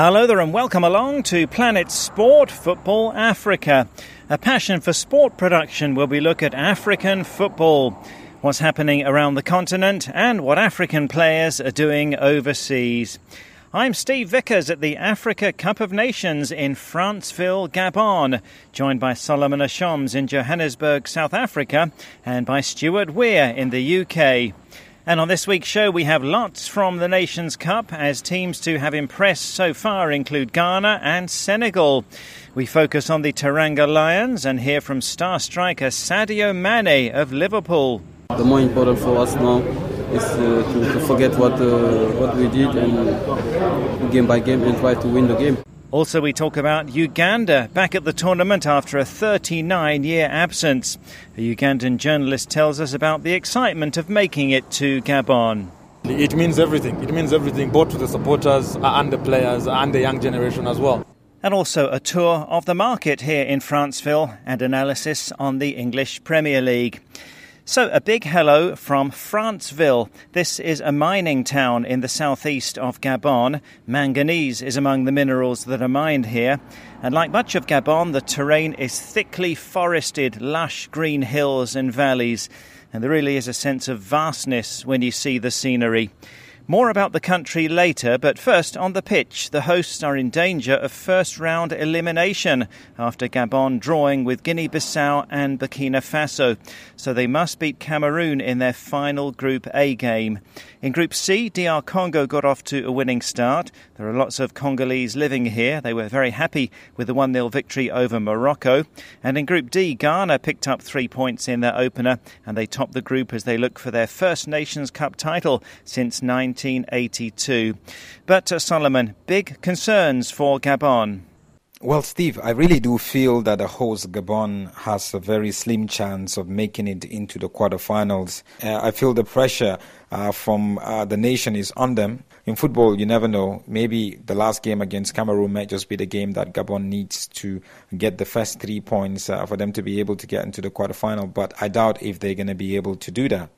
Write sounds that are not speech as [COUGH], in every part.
Hello there and welcome along to Planet Sport Football Africa. A passion for sport production where we look at African football, what's happening around the continent, and what African players are doing overseas. I'm Steve Vickers at the Africa Cup of Nations in Franceville, Gabon, joined by Solomon Ashoms in Johannesburg, South Africa, and by Stuart Weir in the UK. And on this week's show, we have lots from the Nations Cup as teams to have impressed so far include Ghana and Senegal. We focus on the Teranga Lions and hear from star striker Sadio Mane of Liverpool. The more important for us now is uh, to, to, forget what uh, what we did and game by game and try to win the game. Also, we talk about Uganda back at the tournament after a 39 year absence. A Ugandan journalist tells us about the excitement of making it to Gabon. It means everything. It means everything, both to the supporters uh, and the players uh, and the young generation as well. And also a tour of the market here in Franceville and analysis on the English Premier League. So, a big hello from Franceville. This is a mining town in the southeast of Gabon. Manganese is among the minerals that are mined here. And like much of Gabon, the terrain is thickly forested, lush green hills and valleys. And there really is a sense of vastness when you see the scenery. More about the country later, but first on the pitch, the hosts are in danger of first round elimination after Gabon drawing with Guinea Bissau and Burkina Faso. So they must beat Cameroon in their final Group A game. In Group C, DR Congo got off to a winning start. There are lots of Congolese living here. They were very happy with the 1 0 victory over Morocco. And in Group D, Ghana picked up three points in their opener and they topped the group as they look for their first Nations Cup title since 19. 1982. But uh, Solomon, big concerns for Gabon. Well, Steve, I really do feel that the host Gabon has a very slim chance of making it into the quarterfinals. Uh, I feel the pressure uh, from uh, the nation is on them. In football, you never know. Maybe the last game against Cameroon might just be the game that Gabon needs to get the first three points uh, for them to be able to get into the quarterfinal. But I doubt if they're going to be able to do that.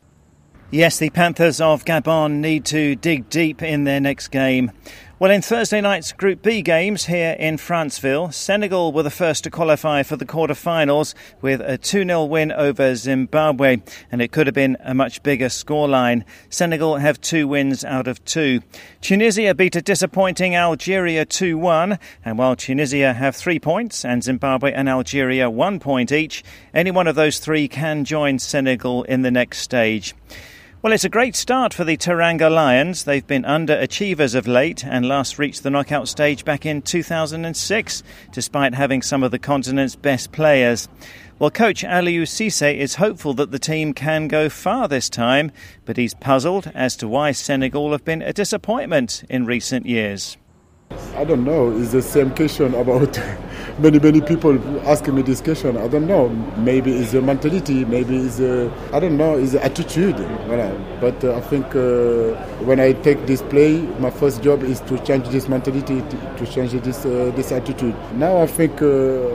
Yes, the Panthers of Gabon need to dig deep in their next game. Well, in Thursday night's Group B games here in Franceville, Senegal were the first to qualify for the quarter-finals with a 2-0 win over Zimbabwe, and it could have been a much bigger scoreline. Senegal have two wins out of two. Tunisia beat a disappointing Algeria 2-1, and while Tunisia have three points and Zimbabwe and Algeria one point each, any one of those three can join Senegal in the next stage. Well, it's a great start for the Teranga Lions. They've been underachievers of late and last reached the knockout stage back in 2006, despite having some of the continent's best players. Well, coach Aliou Cisse is hopeful that the team can go far this time, but he's puzzled as to why Senegal have been a disappointment in recent years. I don't know. It's the same question about [LAUGHS] many, many people asking me this question. I don't know. Maybe it's a mentality. Maybe it's a, I don't know, it's an attitude. But uh, I think uh, when I take this play, my first job is to change this mentality, to, change this, uh, this attitude. Now I think uh,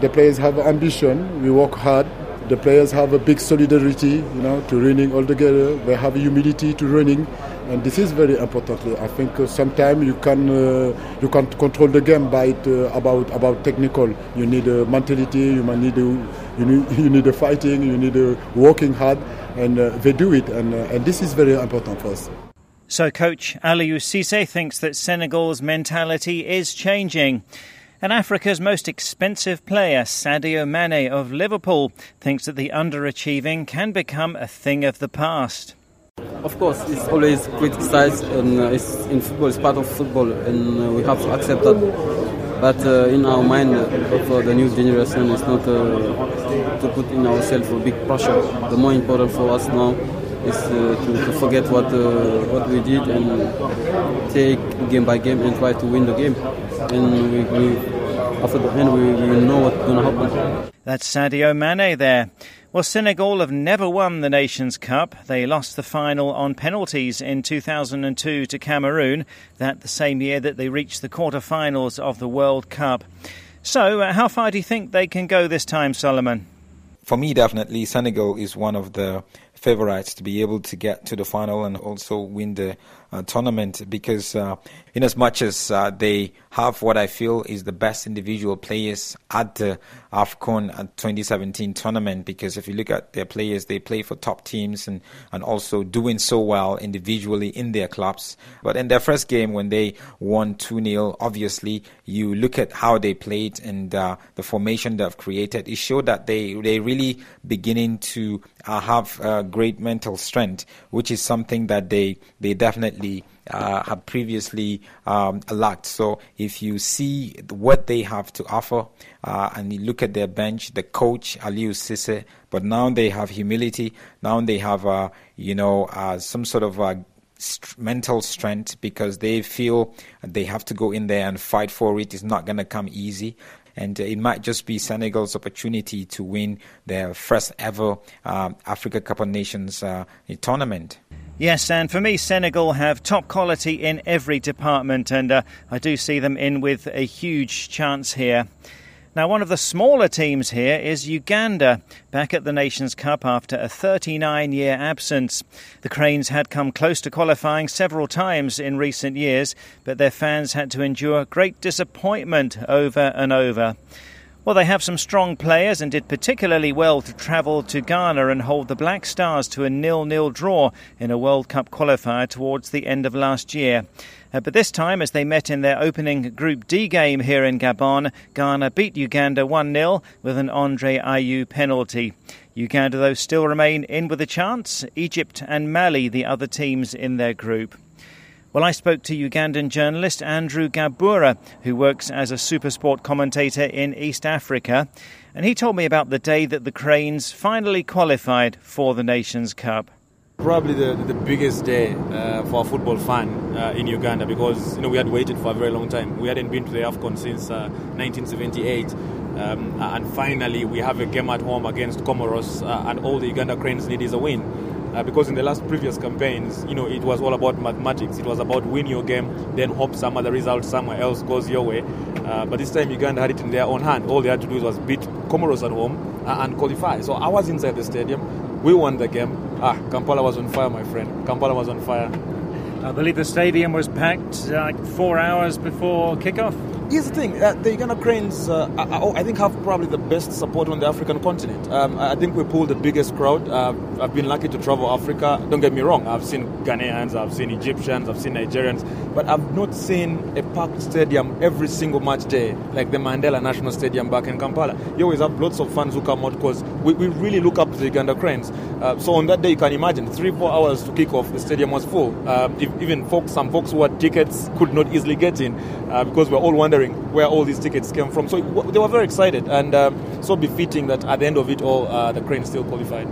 the players have ambition. We work hard the players have a big solidarity, you know, to running all together. They have humility to running, and this is very important. I think uh, sometimes you can uh, you can control the game by it, uh, about about technical. You need a mentality. You need a, you need [LAUGHS] you need a fighting. You need a working hard, and uh, they do it, and uh, and this is very important for us. So, coach Aliou Cisse thinks that Senegal's mentality is changing. And Africa's most expensive player, Sadio Mane of Liverpool, thinks that the underachieving can become a thing of the past. Of course, it's always criticized, and uh, it's in football. It's part of football, and uh, we have to accept that. But uh, in our mind, for uh, the new generation, it's not uh, to put in ourselves a big pressure. The more important for us now is to, to, forget what what we did and take game by game and try to win the game and we, we the end we, we know what's going to happen. That's Sadio Mane there. Well, Senegal have never won the Nations Cup. They lost the final on penalties in 2002 to Cameroon, that the same year that they reached the quarter-finals of the World Cup. So, uh, how far do you think they can go this time, Solomon? For me, definitely, Senegal is one of the favorites to be able to get to the final and also win the uh, tournament because, uh, in as much as uh, they have what I feel is the best individual players at the AFCON 2017 tournament, because if you look at their players, they play for top teams and, and also doing so well individually in their clubs. But in their first game, when they won 2 0, obviously, you look at how they played and uh, the formation they've created. It showed that they, they really beginning to uh, have uh, great mental strength, which is something that they, they definitely uh, have previously um, lacked. So if you see what they have to offer uh, and you look at their bench, the coach Aliou Cisse, but now they have humility. Now they have, uh, you know, uh, some sort of uh, mental strength because they feel they have to go in there and fight for it. It's not going to come easy and it might just be Senegal's opportunity to win their first ever uh, Africa Cup of Nations uh, tournament. Yes, and for me, Senegal have top quality in every department, and uh, I do see them in with a huge chance here. Now, one of the smaller teams here is Uganda, back at the Nations Cup after a 39 year absence. The Cranes had come close to qualifying several times in recent years, but their fans had to endure great disappointment over and over. Well, they have some strong players and did particularly well to travel to Ghana and hold the Black Stars to a nil-nil draw in a World Cup qualifier towards the end of last year. Uh, but this time, as they met in their opening Group D game here in Gabon, Ghana beat Uganda 1 0 with an Andre Ayew penalty. Uganda, though, still remain in with a chance. Egypt and Mali, the other teams in their group. Well, I spoke to Ugandan journalist Andrew Gabura, who works as a supersport commentator in East Africa, and he told me about the day that the Cranes finally qualified for the Nations Cup. Probably the, the biggest day uh, for a football fan uh, in Uganda because you know we had waited for a very long time. We hadn't been to the AFCON since uh, 1978. Um, and finally, we have a game at home against Comoros, uh, and all the Uganda Cranes need is a win. Uh, because in the last previous campaigns, you know, it was all about mathematics. It was about win your game, then hope some other result somewhere else goes your way. Uh, but this time, Uganda had it in their own hand. All they had to do was beat Comoros at home uh, and qualify. So I was inside the stadium. We won the game. Ah, Kampala was on fire, my friend. Kampala was on fire. I believe the stadium was packed like four hours before kickoff. Here's the thing: uh, the Uganda Cranes, uh, I, I, think, have probably the best support on the African continent. Um, I think we pulled the biggest crowd. Uh, I've been lucky to travel Africa. Don't get me wrong; I've seen Ghanaians, I've seen Egyptians, I've seen Nigerians, but I've not seen a packed stadium every single match day like the Mandela National Stadium back in Kampala. You always have lots of fans who come out because we, we really look up to the Uganda Cranes. Uh, so on that day, you can imagine three, four hours to kick off, the stadium was full. Uh, if, even folks, some folks who had tickets could not easily get in uh, because we're all wondering wondering where all these tickets came from. So they were very excited and um, so befitting that at the end of it all, uh, the Cranes still qualified.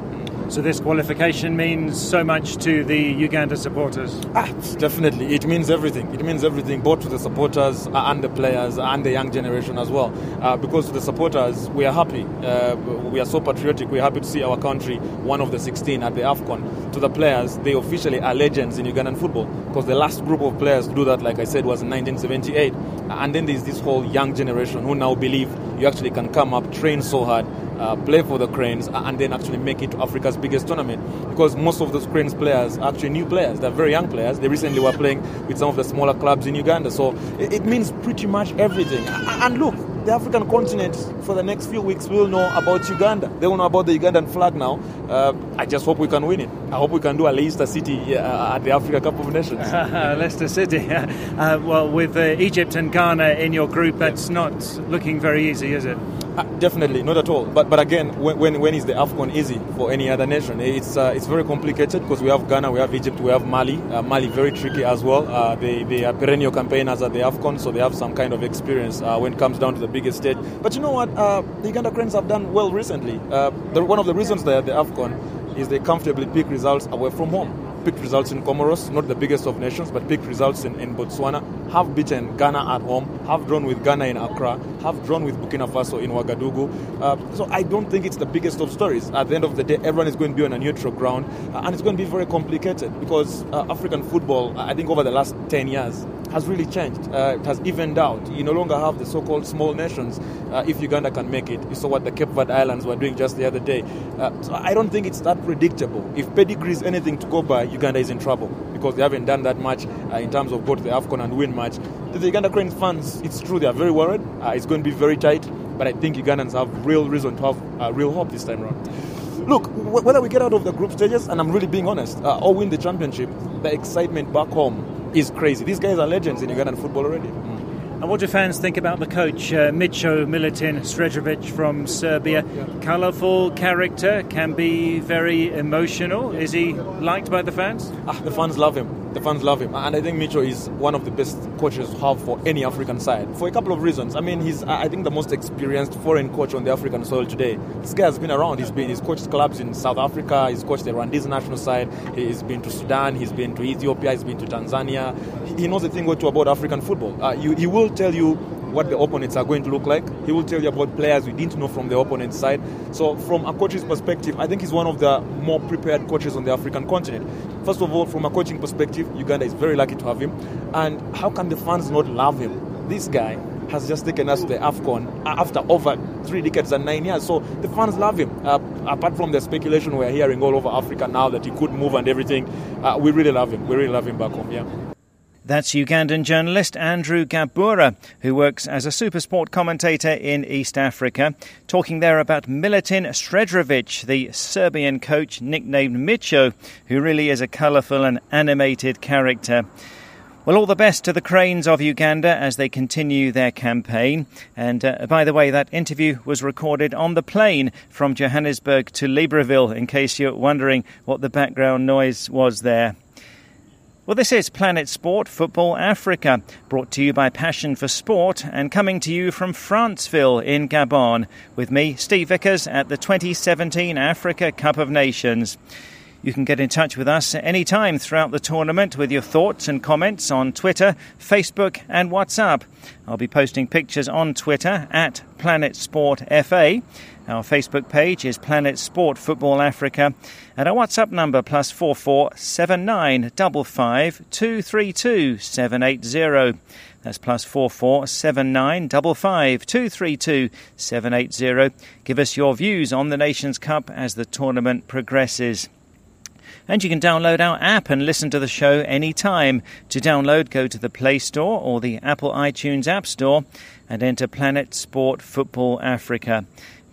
So this qualification means so much to the Uganda supporters. Ah, definitely, it means everything. It means everything, both to the supporters and the players and the young generation as well. Uh, because to the supporters, we are happy. Uh, we are so patriotic. We're happy to see our country one of the 16 at the Afcon. To the players, they officially are legends in Ugandan football because the last group of players to do that, like I said, was in 1978. And then there's this whole young generation who now believe you actually can come up, train so hard, uh, play for the Cranes, and then actually make it to Africa's biggest tournament. Because most of those Cranes players are actually new players. They're very young players. They recently were playing with some of the smaller clubs in Uganda. So it, it means pretty much everything. And look, the African continent for the next few weeks will know about Uganda. They will know about the Ugandan flag now. Uh, I just hope we can win it. I hope we can do a Leicester City uh, at the Africa Cup of Nations. [LAUGHS] Leicester City. [LAUGHS] Uh, well, with uh, Egypt and Ghana in your group, that's not looking very easy, is it? Uh, definitely, not at all. But but again, when, when, is the AFCON easy for any other nation? It's uh, it's very complicated because we have Ghana, we have Egypt, we have Mali. Uh, Mali very tricky as well. Uh, they they are perennial campaigners at the AFCON, so they have some kind of experience uh, when it comes down to the biggest stage. But you know what? The Uganda Cranes have done well recently. One of the reasons they are the AFCON is they comfortably pick results away from home picked results in Comoros, not the biggest of nations, but picked results in, in Botswana, have beaten Ghana at home, have drawn with Ghana in Accra, have drawn with Burkina Faso in Ouagadougou. Uh, so I don't think it's the biggest of stories. At the end of the day, everyone is going to be on a neutral ground, uh, and it's going to be very complicated because uh, African football, I think over the last 10 years, has really changed. Uh, it has evened out. You no longer have the so-called small nations. Uh, if Uganda can make it, you saw what the Cape Verde Islands were doing just the other day. Uh, so I don't think it's that predictable. If pedigree is anything to go by, Uganda is in trouble because they haven't done that much uh, in terms of go to the AFCON and win match. The Uganda Cranes fans, it's true, they are very worried. Uh, it's going to be very tight, but I think Ugandans have real reason to have uh, real hope this time around. Look, whether we get out of the group stages, and I'm really being honest, uh, or win the championship, the excitement back home is crazy. These guys are legends in Ugandan football already. And what do fans think about the coach, uh, Micho Milutin Sredojevic from Serbia? Colourful character, can be very emotional. Is he liked by the fans? Ah, the fans love him. The fans love him, and I think Micho is one of the best coaches to have for any African side for a couple of reasons. I mean, he's I think the most experienced foreign coach on the African soil today. This guy has been around. He's been he's coached clubs in South Africa. He's coached the Rwandese national side. He's been to Sudan. He's been to Ethiopia. He's been to Tanzania. He knows a thing or two about African football. Uh, you, he will tell you what the opponents are going to look like. He will tell you about players we didn't know from the opponent's side. So, from a coach's perspective, I think he's one of the more prepared coaches on the African continent. First of all, from a coaching perspective, Uganda is very lucky to have him. And how can the fans not love him? This guy has just taken us to the AFCON after over three decades and nine years. So the fans love him. Uh, apart from the speculation we're hearing all over Africa now that he could move and everything, uh, we really love him. We really love him back home, yeah. That's Ugandan journalist Andrew Gabura, who works as a supersport commentator in East Africa, talking there about Milutin Sredojevic, the Serbian coach nicknamed Micho, who really is a colourful and animated character. Well, all the best to the Cranes of Uganda as they continue their campaign. And uh, by the way, that interview was recorded on the plane from Johannesburg to Libreville, in case you're wondering what the background noise was there. Well, this is Planet Sport Football Africa, brought to you by Passion for Sport and coming to you from Franceville in Gabon, with me, Steve Vickers, at the 2017 Africa Cup of Nations. You can get in touch with us any time throughout the tournament with your thoughts and comments on Twitter, Facebook, and WhatsApp. I'll be posting pictures on Twitter at Planet Sport FA our Facebook page is Planet Sport Football Africa, and our WhatsApp number plus four four seven nine double five two three two seven eight zero. That's plus four four seven nine double five two three two seven eight zero. Give us your views on the Nations Cup as the tournament progresses. And you can download our app and listen to the show anytime. To download, go to the Play Store or the Apple iTunes App Store and enter Planet Sport Football Africa.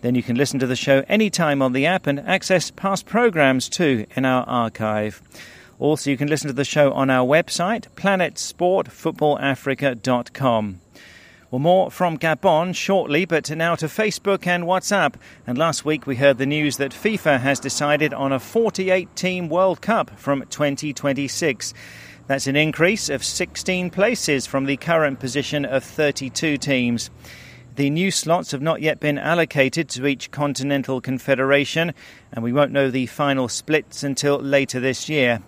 Then you can listen to the show anytime on the app and access past programs too in our archive. Also, you can listen to the show on our website, planetsportfootballafrica.com. Well, more from Gabon shortly, but now to Facebook and WhatsApp. And last week we heard the news that FIFA has decided on a 48 team World Cup from 2026. That's an increase of 16 places from the current position of 32 teams. The new slots have not yet been allocated to each continental confederation, and we won't know the final splits until later this year.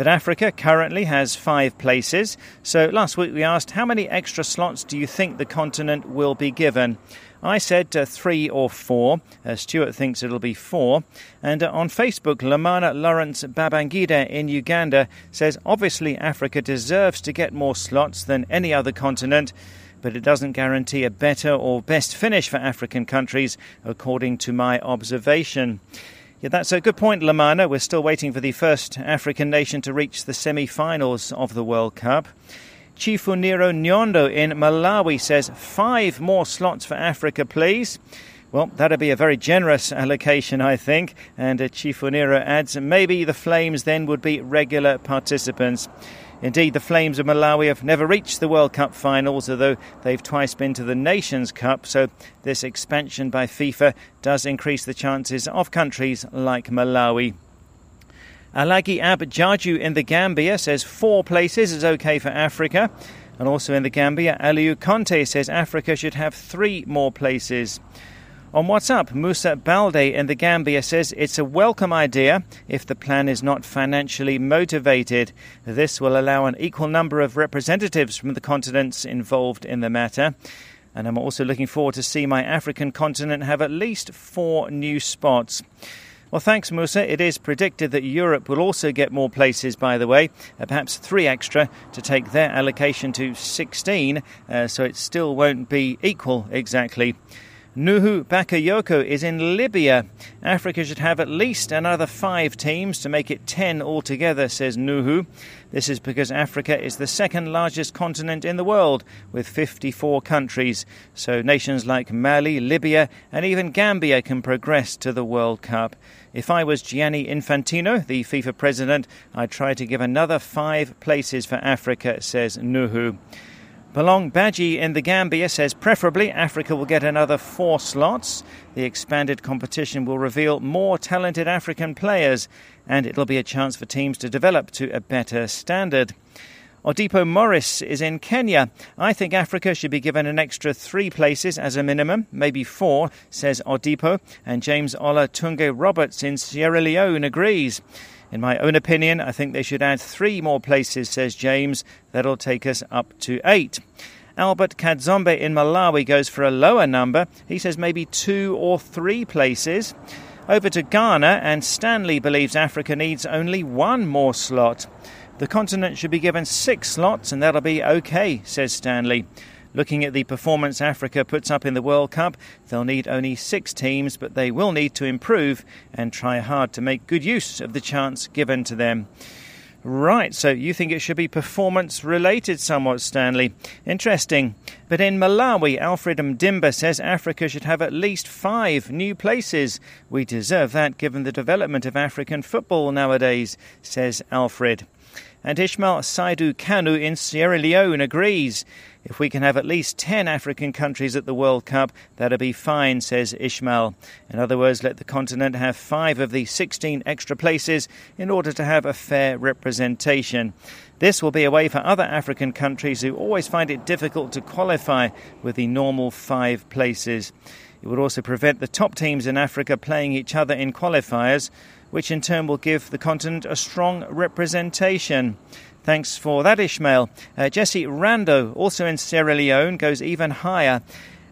But Africa currently has five places. So last week we asked how many extra slots do you think the continent will be given? I said uh, three or four. Uh, Stuart thinks it'll be four. And uh, on Facebook, Lamana Lawrence Babangida in Uganda says obviously Africa deserves to get more slots than any other continent but it doesn't guarantee a better or best finish for African countries, according to my observation. Yeah, that's a good point, Lamana. We're still waiting for the first African nation to reach the semi finals of the World Cup. Chifuniro Nyondo in Malawi says five more slots for Africa, please. Well, that'd be a very generous allocation, I think. And uh, Chifuniro adds maybe the Flames then would be regular participants. Indeed, the Flames of Malawi have never reached the World Cup finals, although they've twice been to the Nations Cup, so this expansion by FIFA does increase the chances of countries like Malawi. Alagi Ab Jaju in the Gambia says four places is okay for Africa. And also in the Gambia, Aliu Conte says Africa should have three more places. On WhatsApp, Musa Balde in the Gambia says it's a welcome idea if the plan is not financially motivated. This will allow an equal number of representatives from the continents involved in the matter. And I'm also looking forward to see my African continent have at least four new spots. Well, thanks, Musa. It is predicted that Europe will also get more places, by the way, uh, perhaps three extra to take their allocation to 16, uh, so it still won't be equal exactly. Nuhu Bakayoko is in Libya. Africa should have at least another five teams to make it ten altogether, says Nuhu. This is because Africa is the second largest continent in the world, with 54 countries. So nations like Mali, Libya, and even Gambia can progress to the World Cup. If I was Gianni Infantino, the FIFA president, I'd try to give another five places for Africa, says Nuhu. Balong Baji in the Gambia says preferably Africa will get another four slots. The expanded competition will reveal more talented African players and it'll be a chance for teams to develop to a better standard. Odipo Morris is in Kenya. I think Africa should be given an extra three places as a minimum, maybe four, says Odipo, and James Ola Tunge Roberts in Sierra Leone agrees. In my own opinion, I think they should add three more places, says James. That'll take us up to eight. Albert Kadzombe in Malawi goes for a lower number. He says maybe two or three places. Over to Ghana, and Stanley believes Africa needs only one more slot. The continent should be given six slots, and that'll be okay, says Stanley. Looking at the performance Africa puts up in the World Cup, they'll need only six teams, but they will need to improve and try hard to make good use of the chance given to them. Right, so you think it should be performance related somewhat, Stanley. Interesting. But in Malawi, Alfred Mdimba says Africa should have at least five new places. We deserve that given the development of African football nowadays, says Alfred. And Ishmael Saidu Kanu in Sierra Leone agrees. If we can have at least 10 African countries at the World Cup, that'll be fine, says Ishmael. In other words, let the continent have five of the 16 extra places in order to have a fair representation. This will be a way for other African countries who always find it difficult to qualify with the normal five places. It would also prevent the top teams in Africa playing each other in qualifiers, which in turn will give the continent a strong representation. Thanks for that, Ishmael. Uh, Jesse Rando, also in Sierra Leone, goes even higher.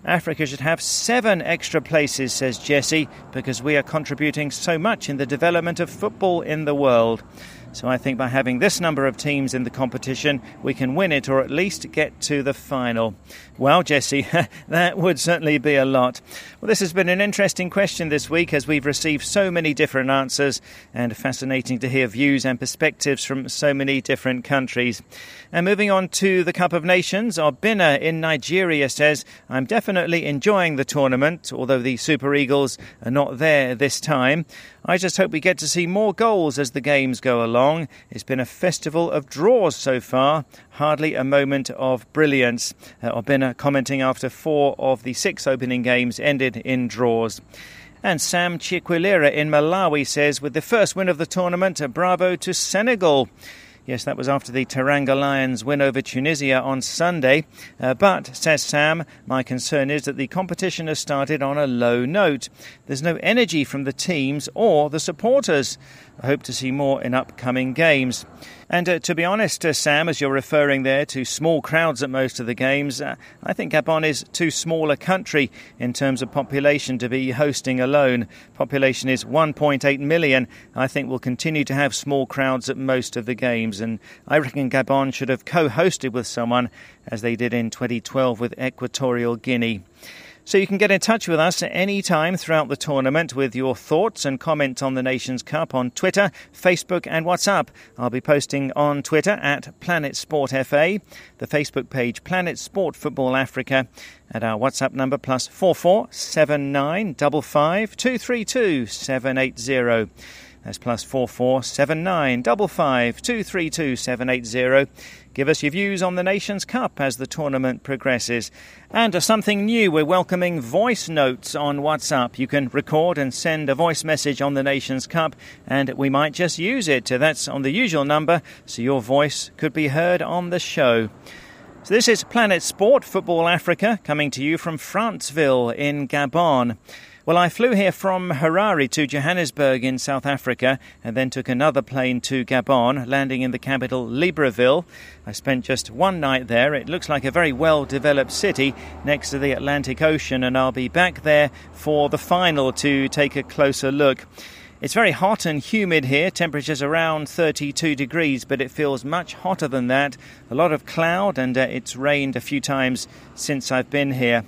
Africa should have seven extra places, says Jesse, because we are contributing so much in the development of football in the world. So I think by having this number of teams in the competition, we can win it or at least get to the final. Well, Jesse, [LAUGHS] that would certainly be a lot. Well, this has been an interesting question this week as we've received so many different answers and fascinating to hear views and perspectives from so many different countries. And moving on to the Cup of Nations, Obina in Nigeria says, I'm definitely enjoying the tournament, although the Super Eagles are not there this time. I just hope we get to see more goals as the games go along. It's been a festival of draws so far, hardly a moment of brilliance. Uh, Commenting after four of the six opening games ended in draws. And Sam Chiquilera in Malawi says, with the first win of the tournament, a bravo to Senegal. Yes, that was after the Teranga Lions win over Tunisia on Sunday. Uh, but, says Sam, my concern is that the competition has started on a low note. There's no energy from the teams or the supporters. I hope to see more in upcoming games. And uh, to be honest, uh, Sam, as you're referring there to small crowds at most of the games, uh, I think Gabon is too small a country in terms of population to be hosting alone. Population is 1.8 million. I think we'll continue to have small crowds at most of the games, and I reckon Gabon should have co hosted with someone as they did in 2012 with Equatorial Guinea. So you can get in touch with us at any time throughout the tournament with your thoughts and comments on the Nations Cup on Twitter, Facebook, and WhatsApp. I'll be posting on Twitter at Planet Sport FA, the Facebook page Planet Sport Football Africa, at our WhatsApp number plus four four seven nine double five two three two seven eight zero. That's plus four four seven nine double five two three two seven eight zero. Give us your views on the Nations Cup as the tournament progresses. And uh, something new, we're welcoming voice notes on WhatsApp. You can record and send a voice message on the Nations Cup, and we might just use it. That's on the usual number, so your voice could be heard on the show. So this is Planet Sport Football Africa coming to you from Franceville in Gabon. Well, I flew here from Harare to Johannesburg in South Africa and then took another plane to Gabon, landing in the capital Libreville. I spent just one night there. It looks like a very well developed city next to the Atlantic Ocean, and I'll be back there for the final to take a closer look. It's very hot and humid here, temperatures around 32 degrees, but it feels much hotter than that. A lot of cloud, and uh, it's rained a few times since I've been here.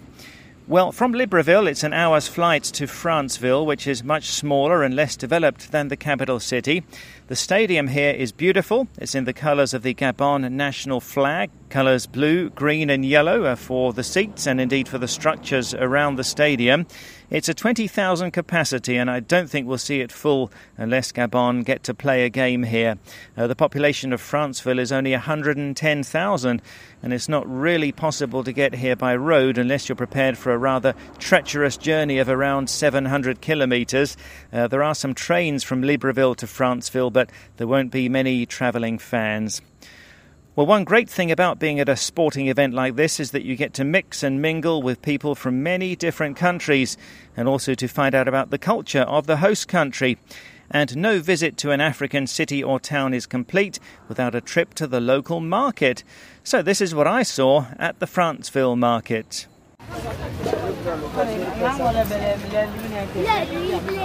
Well, from Libreville, it's an hour's flight to Franceville, which is much smaller and less developed than the capital city. The stadium here is beautiful. It's in the colours of the Gabon national flag, colours blue, green, and yellow are for the seats and indeed for the structures around the stadium. It's a 20,000 capacity, and I don't think we'll see it full unless Gabon get to play a game here. Uh, the population of Franceville is only 110,000, and it's not really possible to get here by road unless you're prepared for a rather treacherous journey of around 700 kilometres. Uh, there are some trains from Libreville to Franceville, but there won't be many travelling fans. Well, one great thing about being at a sporting event like this is that you get to mix and mingle with people from many different countries and also to find out about the culture of the host country. And no visit to an African city or town is complete without a trip to the local market. So, this is what I saw at the Franceville market.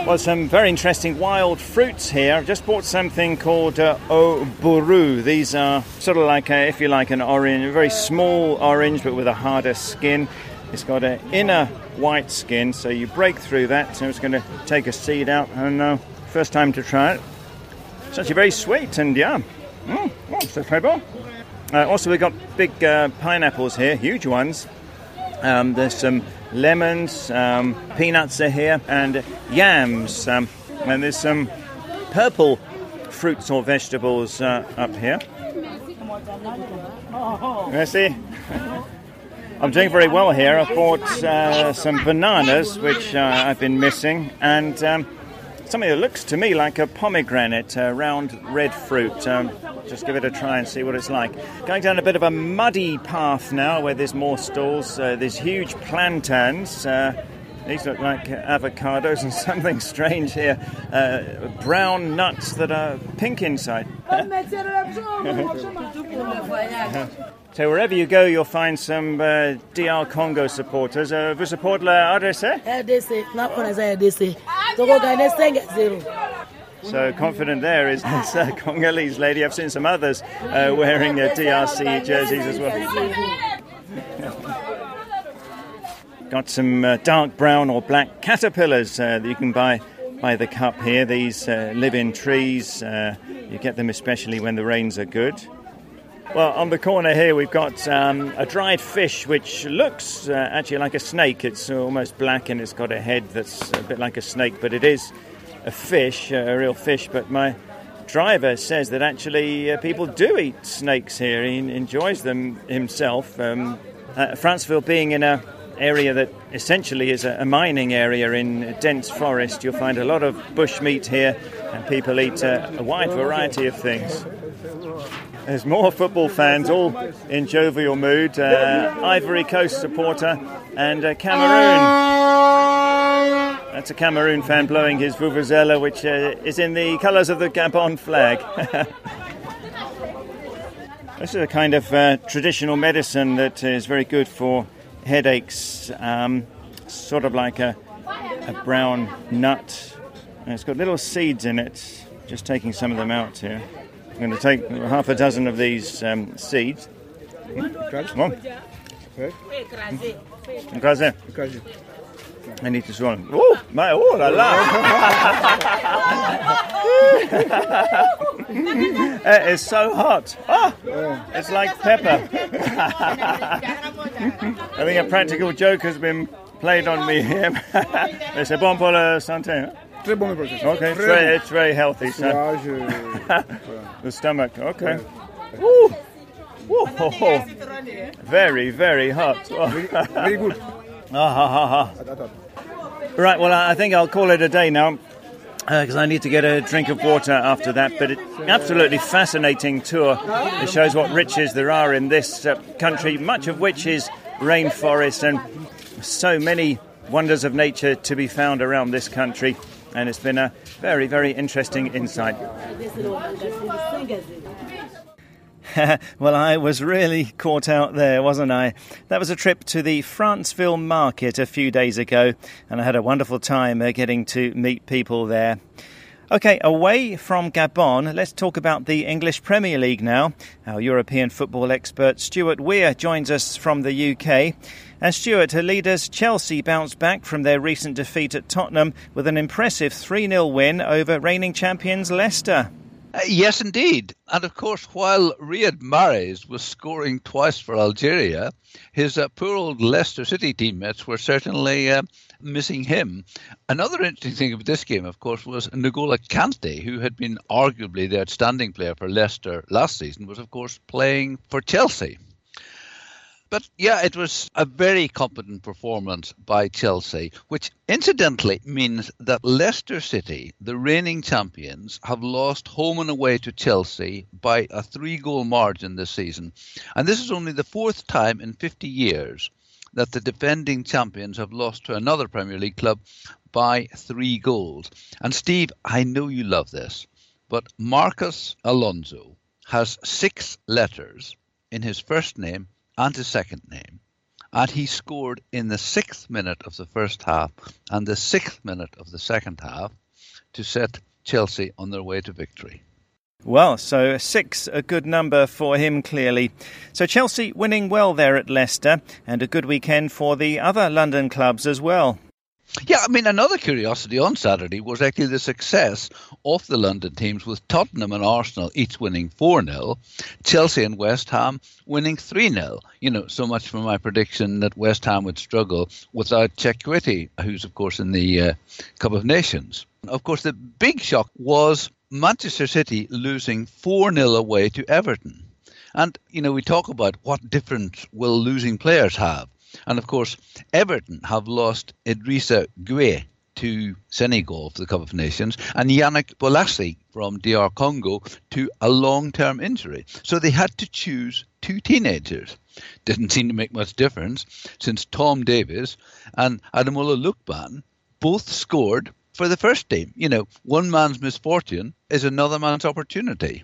Well, some very interesting wild fruits here. I've just bought something called uh, oburu. These are sort of like, a, if you like, an orange, a very small orange, but with a harder skin. It's got an inner white skin, so you break through that. So just going to take a seed out, and uh, first time to try it. It's actually very sweet, and yeah, mm, oh, it's incredible. Uh, also, we've got big uh, pineapples here, huge ones. Um, there's some lemons, um, peanuts are here, and yams. Um, and there's some purple fruits or vegetables uh, up here. See? [LAUGHS] I'm doing very well here. I bought uh, some bananas, which uh, I've been missing, and um, something that looks to me like a pomegranate, a round red fruit. Um, just give it a try and see what it's like. Going down a bit of a muddy path now where there's more stalls. Uh, there's huge plantains. Uh, these look like avocados and [LAUGHS] something strange here. Uh, brown nuts that are pink inside. [LAUGHS] so wherever you go, you'll find some uh, DR Congo supporters. Uh, vous support la RDC? RDC, not RDC. Togo Ghana 5 so confident there is uh, [LAUGHS] Congolese lady. I've seen some others uh, wearing uh, DRC jerseys as well. [LAUGHS] Got some uh, dark brown or black caterpillars uh, that you can buy by the cup here. These uh, live in trees. you get them especially when the rains are good. Well, on the corner here, we've got um, a dried fish which looks uh, actually like a snake. It's almost black and it's got a head that's a bit like a snake, but it is a fish, a real fish, but my driver says that actually uh, people do eat snakes here. He enjoys them himself. Um, uh, Franceville being in a area that essentially is a, a, mining area in dense forest, you'll find a lot of bush meat here, and people eat a wide variety of things. There's more football fans, all in jovial mood. Uh, Ivory Coast supporter and uh, Cameroon. That's a Cameroon fan blowing his vuvuzela, which uh, is in the colours of the Gabon flag. [LAUGHS] this is a kind of uh, traditional medicine that is very good for headaches, um, sort of like a, a brown nut. And it's got little seeds in it. Just taking some of them out here. I'm going to take half a dozen of these um, seeds. Come on. I need to swallow. Oh, my, oh la la! [LAUGHS] it is so hot. Oh, it's like pepper. [LAUGHS] I think a practical joke has been played on me here. [LAUGHS] C'est bon pour la santé. Très bon pour Okay, it's very, it's very healthy. So. [LAUGHS] the stomach, okay. Ho, ho. Very, very hot. very, very good. [LAUGHS] Ah, ha, ha, ha. Right, well, I think I'll call it a day now because uh, I need to get a drink of water after that. But it's absolutely fascinating tour. It shows what riches there are in this uh, country, much of which is rainforest and so many wonders of nature to be found around this country. And it's been a very, very interesting insight. [LAUGHS] well, I was really caught out there, wasn't I? That was a trip to the Franceville market a few days ago, and I had a wonderful time uh, getting to meet people there. Okay, away from Gabon, let's talk about the English Premier League now. Our European football expert Stuart Weir joins us from the UK. And Stuart, her leaders Chelsea bounced back from their recent defeat at Tottenham with an impressive 3 0 win over reigning champions Leicester. Uh, yes, indeed. And of course, while Riyad Mahrez was scoring twice for Algeria, his uh, poor old Leicester City teammates were certainly uh, missing him. Another interesting thing about this game, of course, was N'Golo Kante, who had been arguably the outstanding player for Leicester last season, was, of course, playing for Chelsea. But yeah, it was a very competent performance by Chelsea, which incidentally means that Leicester City, the reigning champions, have lost home and away to Chelsea by a three goal margin this season. And this is only the fourth time in 50 years that the defending champions have lost to another Premier League club by three goals. And Steve, I know you love this, but Marcos Alonso has six letters in his first name and his second name. And he scored in the sixth minute of the first half and the sixth minute of the second half to set Chelsea on their way to victory. Well, so six, a good number for him, clearly. So Chelsea winning well there at Leicester, and a good weekend for the other London clubs as well. Yeah, I mean, another curiosity on Saturday was actually the success of the London teams, with Tottenham and Arsenal each winning 4 0, Chelsea and West Ham winning 3 0. You know, so much for my prediction that West Ham would struggle without Cheikhou Kouyaté, who's, of course, in the uh, Cup of Nations. Of course, the big shock was Manchester City losing 4 0 away to Everton. And, you know, we talk about what difference will losing players have. And of course, Everton have lost Idrissa Gueye to Senegal for the Cup of Nations and Yannick Bolasie from DR Congo to a long term injury. So they had to choose two teenagers. Didn't seem to make much difference since Tom Davies and Ademola Lookman both scored for the first team. You know, one man's misfortune is another man's opportunity.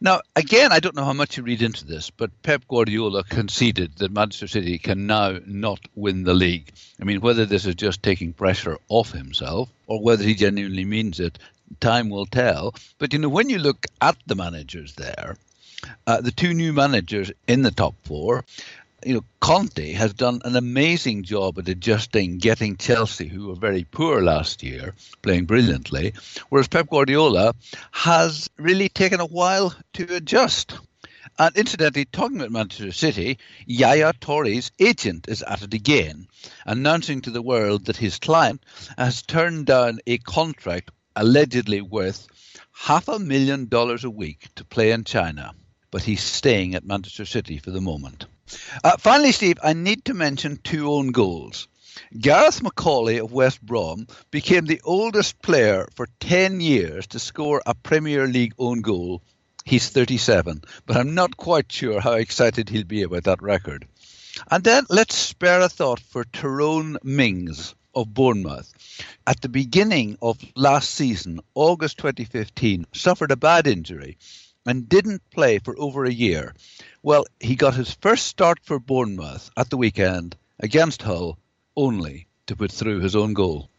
Now, again, I don't know how much you read into this, but Pep Guardiola conceded that Manchester City can now not win the league. I mean, whether this is just taking pressure off himself or whether he genuinely means it, time will tell. But, you know, when you look at the managers there, uh, the two new managers in the top four, you know, Conte has done an amazing job at adjusting, getting Chelsea, who were very poor last year, playing brilliantly, whereas Pep Guardiola has really taken a while to adjust. And incidentally, talking about Manchester City, Yaya Touré's agent is at it again, announcing to the world that his client has turned down a contract allegedly worth half a million dollars a week to play in China. But he's staying at Manchester City for the moment. Uh, finally, Steve, I need to mention two own goals. Gareth McAuley of West Brom became the oldest player for 10 years to score a Premier League own goal. He's 37, but I'm not quite sure how excited he'll be about that record. And then let's spare a thought for Tyrone Mings of Bournemouth. At the beginning of last season, August 2015, suffered a bad injury and didn't play for over a year. Well, he got his first start for Bournemouth at the weekend against Hull only to put through his own goal.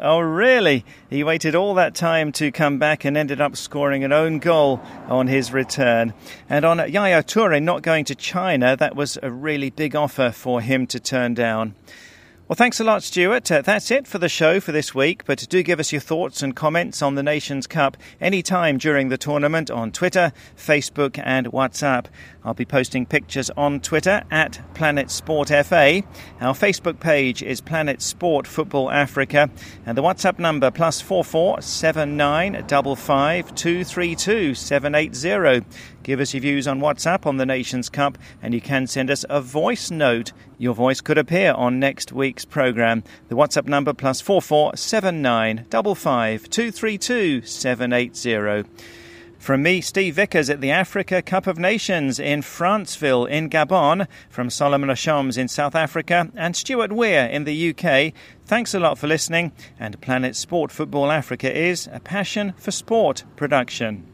Oh, really? He waited all that time to come back and ended up scoring an own goal on his return. And on Yaya Toure not going to China, that was a really big offer for him to turn down. Well, thanks a lot, Stuart. Uh, that's it for the show for this week, but do give us your thoughts and comments on the Nations Cup anytime during the tournament on Twitter, Facebook, and WhatsApp. I'll be posting pictures on Twitter at Planet Sport FA. Our Facebook page is Planet Sport Football Africa, and the WhatsApp number plus four four seven nine double five two three two seven eight zero. Give us your views on WhatsApp on the Nations Cup, and you can send us a voice note. Your voice could appear on next week's programme. The WhatsApp number plus four four seven nine double five two three two seven eight zero. From me, Steve Vickers at the Africa Cup of Nations in Franceville in Gabon, from Solomon Ashoms in South Africa, and Stuart Weir in the UK. Thanks a lot for listening, and Planet Sport Football Africa is a passion for sport production.